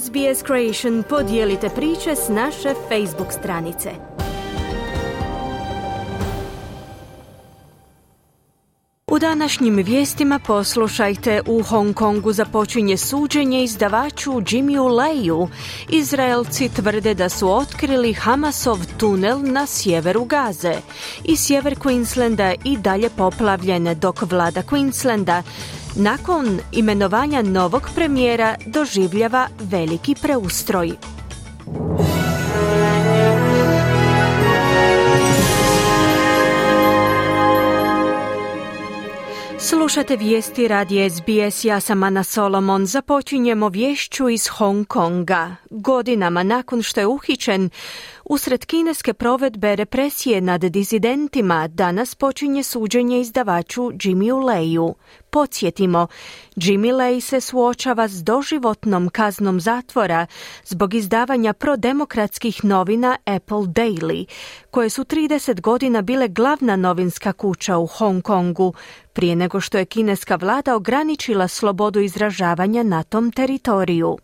SBS Creation podijelite priče s naše Facebook stranice. U današnjim vijestima poslušajte u Hong Kongu započinje suđenje izdavaču Jimmyu Leju. Izraelci tvrde da su otkrili Hamasov tunel na sjeveru Gaze. I sjever Queenslanda i dalje poplavljen dok vlada Queenslanda nakon imenovanja novog premijera doživljava veliki preustroj. Slušate vijesti radi SBS, ja sam Ana Solomon. Započinjemo vješću iz Hong Konga. Godinama nakon što je uhićen Usred kineske provedbe represije nad dizidentima danas počinje suđenje izdavaču Jimmy Leju. Podsjetimo, Jimmy Lay se suočava s doživotnom kaznom zatvora zbog izdavanja prodemokratskih novina Apple Daily, koje su 30 godina bile glavna novinska kuća u Hong Kongu, prije nego što je kineska vlada ograničila slobodu izražavanja na tom teritoriju.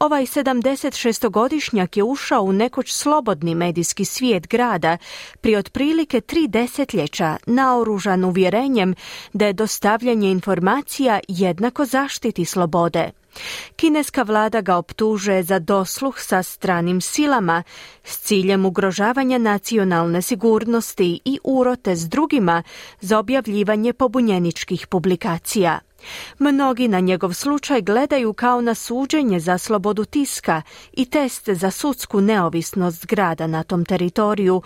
Ovaj 76-godišnjak je ušao u nekoć slobodni medijski svijet grada prije otprilike tri desetljeća naoružan uvjerenjem da je dostavljanje informacija jednako zaštiti slobode. Kineska vlada ga optužuje za dosluh sa stranim silama s ciljem ugrožavanja nacionalne sigurnosti i urote s drugima za objavljivanje pobunjeničkih publikacija. Mnogi na njegov slučaj gledaju kao na suđenje za slobodu tiska i test za sudsku neovisnost grada na tom teritoriju,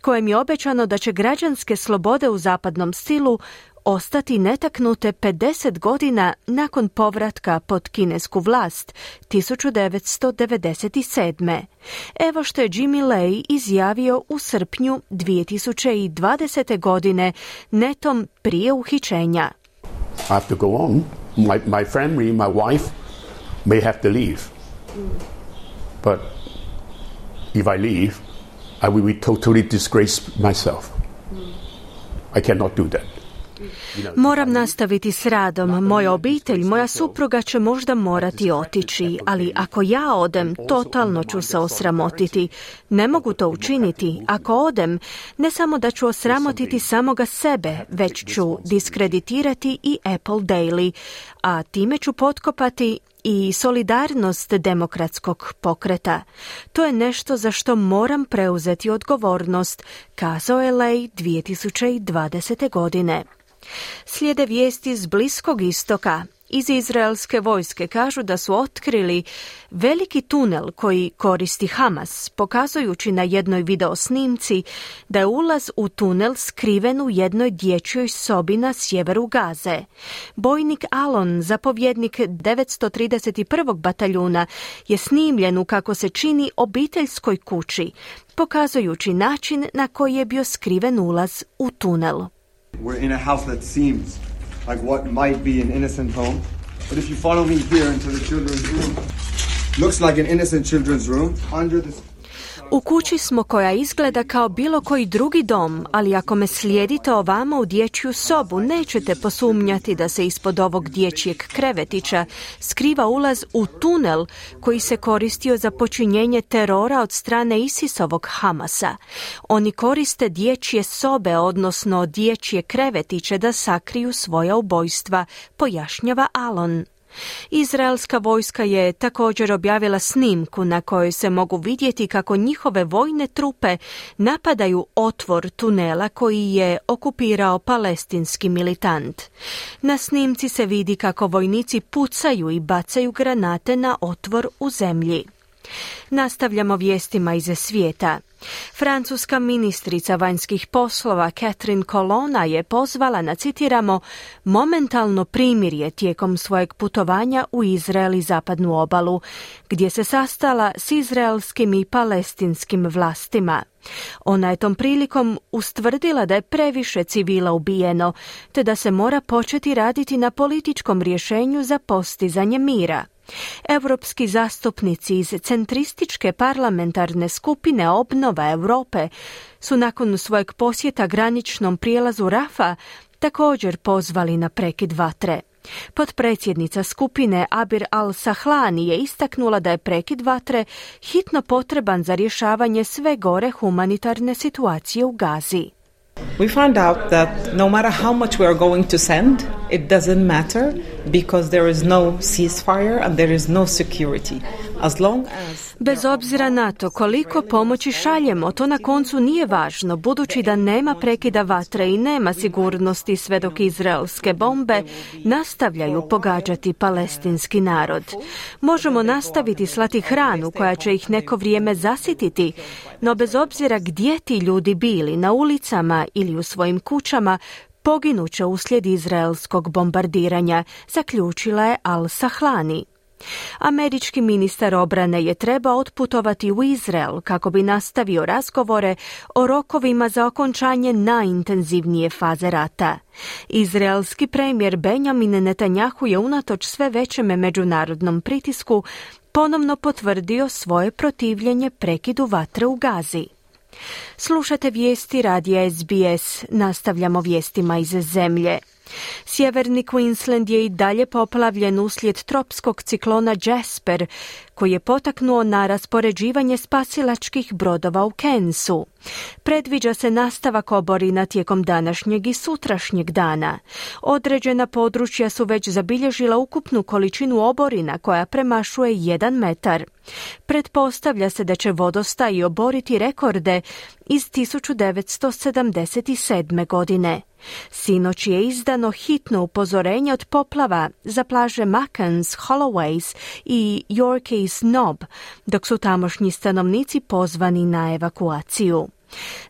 kojem je obećano da će građanske slobode u zapadnom stilu ostati netaknute 50 godina nakon povratka pod kinesku vlast 1997. Evo što je Jimmy Lay izjavio u srpnju 2020. godine netom prije uhićenja. I have to go on. My, my family, my wife may have to leave. But if I leave, I will be totally disgrace myself. I cannot do that. Moram nastaviti s radom. Moja obitelj, moja supruga će možda morati otići, ali ako ja odem, totalno ću se osramotiti. Ne mogu to učiniti. Ako odem, ne samo da ću osramotiti samoga sebe, već ću diskreditirati i Apple Daily, a time ću potkopati i solidarnost demokratskog pokreta. To je nešto za što moram preuzeti odgovornost, kazao je Lej 2020. godine. Slijede vijesti iz Bliskog istoka. Iz izraelske vojske kažu da su otkrili veliki tunel koji koristi Hamas, pokazujući na jednoj video snimci da je ulaz u tunel skriven u jednoj dječjoj sobi na sjeveru Gaze. Bojnik Alon, zapovjednik 931. bataljuna, je snimljen u kako se čini obiteljskoj kući, pokazujući način na koji je bio skriven ulaz u tunel. We're in a house that seems like what might be an innocent home. But if you follow me here into the children's room, looks like an innocent children's room. Under this U kući smo koja izgleda kao bilo koji drugi dom, ali ako me slijedite ovamo u dječju sobu, nećete posumnjati da se ispod ovog dječjeg krevetića skriva ulaz u tunel koji se koristio za počinjenje terora od strane Isisovog Hamasa. Oni koriste dječje sobe, odnosno dječje krevetiće da sakriju svoja ubojstva, pojašnjava Alon. Izraelska vojska je također objavila snimku na kojoj se mogu vidjeti kako njihove vojne trupe napadaju otvor tunela koji je okupirao palestinski militant. Na snimci se vidi kako vojnici pucaju i bacaju granate na otvor u zemlji. Nastavljamo vijestima iz svijeta. Francuska ministrica vanjskih poslova Catherine Colonna je pozvala na, citiramo, momentalno primirje tijekom svojeg putovanja u Izrael i zapadnu obalu, gdje se sastala s izraelskim i palestinskim vlastima. Ona je tom prilikom ustvrdila da je previše civila ubijeno, te da se mora početi raditi na političkom rješenju za postizanje mira. Europski zastupnici iz centrističke parlamentarne skupine Obnova Europe su nakon svojeg posjeta graničnom prijelazu Rafa također pozvali na prekid vatre. Potpredsjednica skupine Abir al-Sahlani je istaknula da je prekid vatre hitno potreban za rješavanje sve gore humanitarne situacije u Gazi. We found out that no matter how much we are going to send, it doesn't matter because there is no ceasefire and there is no security. As long as Bez obzira na to koliko pomoći šaljemo, to na koncu nije važno, budući da nema prekida vatre i nema sigurnosti sve dok izraelske bombe nastavljaju pogađati palestinski narod. Možemo nastaviti slati hranu koja će ih neko vrijeme zasititi, no bez obzira gdje ti ljudi bili, na ulicama ili u svojim kućama, poginuće uslijed izraelskog bombardiranja, zaključila je Al-Sahlani. Američki ministar obrane je trebao otputovati u Izrael kako bi nastavio razgovore o rokovima za okončanje najintenzivnije faze rata. Izraelski premijer Benjamin Netanjahu je unatoč sve većem međunarodnom pritisku ponovno potvrdio svoje protivljenje prekidu vatre u Gazi. Slušate vijesti radija SBS, nastavljamo vijestima iz zemlje. Sjeverni Queensland je i dalje poplavljen uslijed tropskog ciklona Jasper, koji je potaknuo na raspoređivanje spasilačkih brodova u Kensu. Predviđa se nastavak oborina tijekom današnjeg i sutrašnjeg dana. Određena područja su već zabilježila ukupnu količinu oborina koja premašuje jedan metar. Pretpostavlja se da će vodostaj oboriti rekorde iz 1977. godine. Sinoć je izdano hitno upozorenje od poplava za plaže Makans, Holloways i Yorkeys Knob, dok su tamošnji stanovnici pozvani na evakuaciju.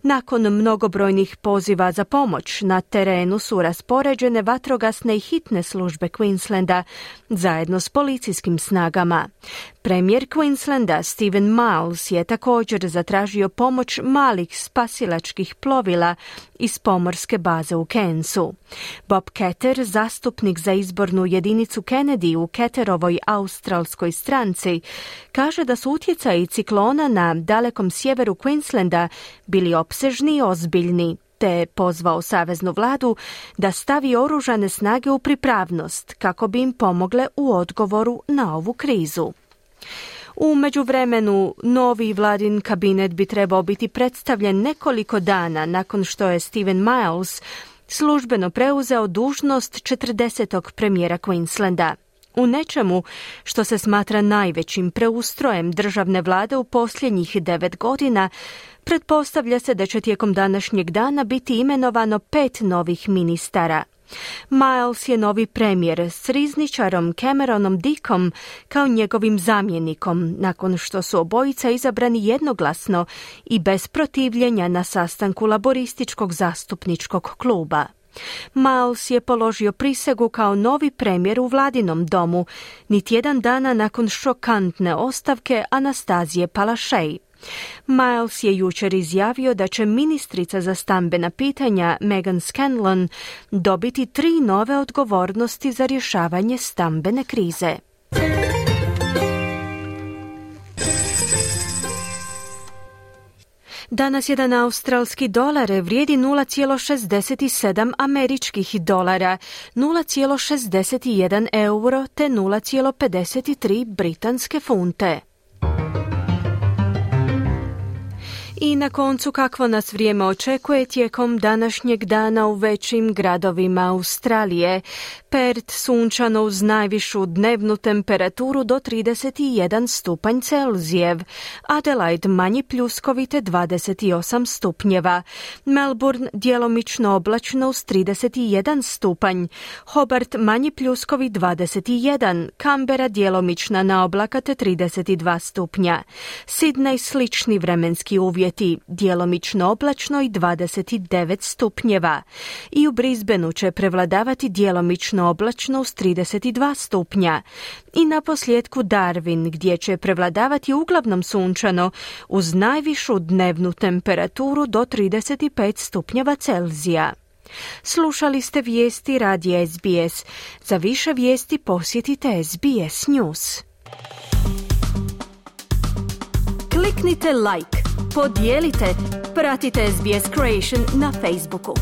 Nakon mnogobrojnih poziva za pomoć na terenu su raspoređene vatrogasne i hitne službe Queenslanda zajedno s policijskim snagama. Premijer Queenslanda Steven Miles je također zatražio pomoć malih spasilačkih plovila iz pomorske baze u Kensu. Bob Keter, zastupnik za izbornu jedinicu Kennedy u Keterovoj australskoj stranci, kaže da su utjecaji ciklona na dalekom sjeveru Queenslanda bili opsežni i ozbiljni, te pozvao saveznu vladu da stavi oružane snage u pripravnost kako bi im pomogle u odgovoru na ovu krizu. U međuvremenu, novi vladin kabinet bi trebao biti predstavljen nekoliko dana nakon što je Steven Miles službeno preuzeo dužnost 40. premijera Queenslanda. U nečemu što se smatra najvećim preustrojem državne vlade u posljednjih devet godina, pretpostavlja se da će tijekom današnjeg dana biti imenovano pet novih ministara – Miles je novi premijer s rizničarom Cameronom Dickom kao njegovim zamjenikom, nakon što su obojica izabrani jednoglasno i bez protivljenja na sastanku laborističkog zastupničkog kluba. Miles je položio prisegu kao novi premijer u vladinom domu, niti jedan dana nakon šokantne ostavke Anastazije Palašej. Miles je jučer izjavio da će ministrica za stambena pitanja Megan Scanlon dobiti tri nove odgovornosti za rješavanje stambene krize. Danas jedan australski dolar vrijedi 0,67 američkih dolara, 0,61 euro te 0,53 britanske funte. I na koncu kakvo nas vrijeme očekuje tijekom današnjeg dana u većim gradovima Australije. Perth sunčano uz najvišu dnevnu temperaturu do 31 stupanj Celzijev, Adelaide manji pljuskovite 28 stupnjeva, Melbourne djelomično oblačno uz 31 stupanj, Hobart manji pljuskovi 21, Canberra djelomična na oblakate 32 stupnja, Sydney slični vremenski uvjeti, djelomično oblačno i 29 stupnjeva i u Brisbaneu će prevladavati djelomično oblačno uz 32 stupnja i na posljedku Darwin gdje će prevladavati uglavnom sunčano uz najvišu dnevnu temperaturu do 35 stupnjeva Celzija. Slušali ste vijesti radi SBS. Za više vijesti posjetite SBS News. Kliknite like, podijelite, pratite SBS Creation na Facebooku.